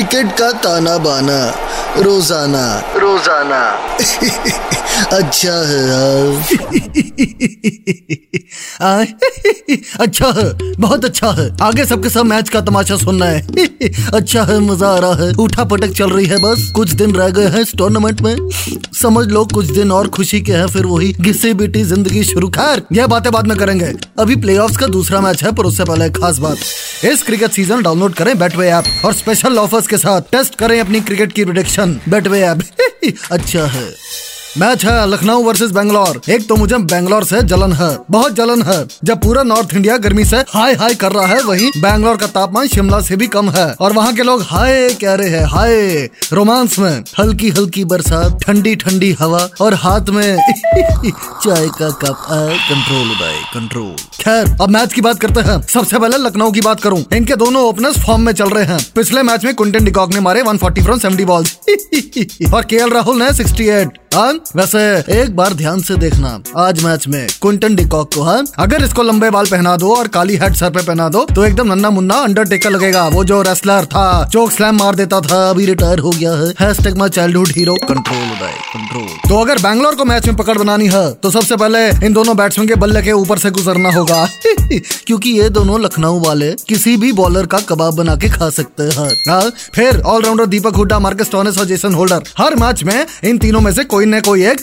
Cricket का ताना बाना रोज़ाना। रोज़ाना। अच्छा है अच्छा है, बहुत अच्छा है। आगे सबके सब मैच का तमाशा सुनना है। अच्छा है मज़ा आ रहा है। उठा पटक चल रही है बस। कुछ दिन रह गए हैं इस टूर्नामेंट में। समझ लो, कुछ दिन और खुशी के हैं, फिर वही घिसी बीटी ज़िंदगी शुरू। खैर, यह बातें बाद में करेंगे। अभी प्लेऑफ्स का दूसरा मैच है, पर उससे पहले खास बात। इस क्रिकेट सीज़न डाउनलोड करें बैटवे ऐप और स्पेशल ऑफर्स के साथ टेस्ट करें अपनी क्रिकेट की प्रोडिक्शन बैटवे ऐप अच्छा है। मैच है लखनऊ वर्सेस बेंगलोर। एक तो मुझे बैंगलोर से जलन है, बहुत जलन है। जब पूरा नॉर्थ इंडिया गर्मी से हाई हाई कर रहा है, वहीं बैंगलोर का तापमान शिमला से भी कम है। और वहाँ के लोग हाय कह रहे हैं, हाय। रोमांस में हल्की हल्की बरसात ठंडी ठंडी हवा और हाथ में चाय का कप। कंट्रोल बाय कंट्रोल खैर, अब मैच की बात करते हैं। सबसे पहले लखनऊ की बात करूँ। इनके दोनों ओपनर्स फॉर्म में चल रहे हैं। पिछले मैच में कुंटन डिकॉक ने मारे 140 फ्रॉम 70 बॉल्स और के राहुल ने 68 हाँ? वैसे, एक बार ध्यान से देखना। आज मैच में कुंटन डिकॉक को हाँ? अगर इसको लंबे बाल पहना दो और काली हेड सर पे पहना दो तो एकदम नन्ना मुन्ना अंडरटेकर लगेगा। वो जो रेसलर था चोक स्लैम मार देता था, अभी रिटायर हो गया है। चाइल्डहुड हीरो कंट्रोल कंट्रोल तो अगर बैंगलोर को मैच में पकड़ बनानी है तो सबसे पहले इन दोनों बैट्समैन के बल्ले के ऊपर से गुजरना होगा। क्योंकि ये दोनों लखनऊ वाले किसी भी बॉलर का कबाब बना के खा सकते हैं। हाँ? फिर allrounder Deepak Hooda, Marcus Stoinis और जेसन होल्डर, हर मैच में इन तीनों में से कोई न कोई एक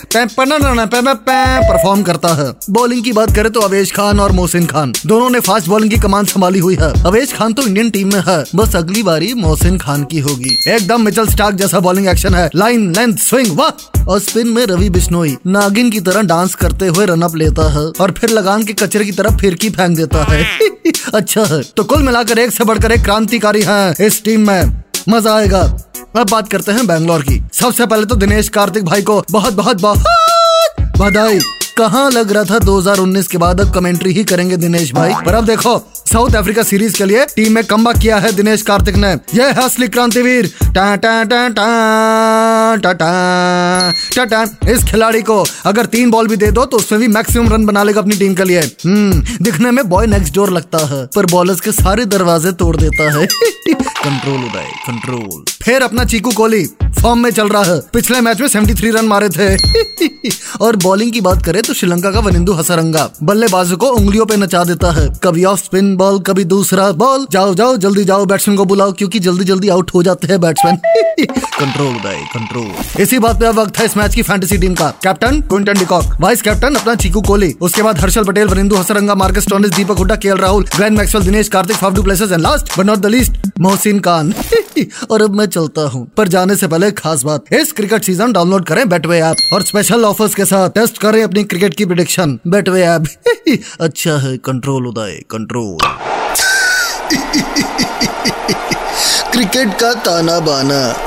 परफॉर्म करता है। बॉलिंग की बात करें तो अवेश खान और मोहसिन खान, दोनों ने फास्ट बॉलिंग की कमान संभाली हुई है। अवेश खान तो इंडियन टीम में है, बस अगली बारी मोहसिन खान की होगी। एकदम मिचल स्टार्क जैसा बॉलिंग एक्शन है। लाइन लेंथ स्विंग वाह! और स्पिन में रवि बिश्नोई नागिन की तरह डांस करते हुए रनअप लेता है और फिर लगान के कचरे की तरफ़ फिरकी फेंक देता है। अच्छा है। तो कुल मिलाकर एक से बढ़कर एक क्रांतिकारी है इस टीम में। मज़ा आएगा। अब बात करते हैं बैंगलोर की। सबसे पहले तो दिनेश कार्तिक भाई को बहुत बहुत बहुत बधाई। कहाँ लग रहा था 2019 के बाद? अब कमेंट्री ही करेंगे दिनेश भाई। पर अब देखो साउथ अफ्रीका सीरीज़ के लिए टीम में कम किया है दिनेश कार्तिक ने। यह है असली क्रांतिवीर। इस खिलाड़ी को अगर तीन बॉल भी दे दो तो उसमें भी मैक्सिमम रन बना लेगा अपनी टीम के लिए। हम्म, दिखने में बॉय नेक्स्ट डोर लगता है, पर बॉलर्स के सारे दरवाजे तोड़ देता है। कंट्रोल उदय कंट्रोल फिर अपना चीकू कोहली। फॉर्म में चल रहा है। पिछले मैच में 73 रन मारे थे। और बॉलिंग की बात करें तो श्रीलंका का वनिंदु हसरंगा बल्लेबाजों को उंगलियों पे नचा देता है। कभी ऑफ़ स्पिन बॉल कभी दूसरा बॉल जाओ जाओ, जल्दी जाओ बैट्समैन को बुलाओ, क्योंकि जल्दी जल्दी आउट हो जाते हैं बैट्समैन कंट्रोल उदय कंट्रोल इसी बात पे अब वक्त है इस मैच की फैंटेसी टीम का। Captain Quinton de Kock vice captain अपना चीकू कोहली। उसके बाद Harshal Patel Wanindu Hasaranga, Marcus Stoinis Deepak Hooda, K Rahul Glenn Maxwell, Dinesh Karthik Faf du Plessis and last but not the least Mohsin Khan. और अब मैं चलता हूँ। पर जाने से पहले खास बात, इस क्रिकेट सीज़न डाउनलोड करें बेटवे ऐप और स्पेशल ऑफर्स के साथ टेस्ट करें अपनी क्रिकेट की प्रिडिक्शन बेटवे ऐप अच्छा है कंट्रोल उदय कंट्रोल क्रिकेट का ताना बाना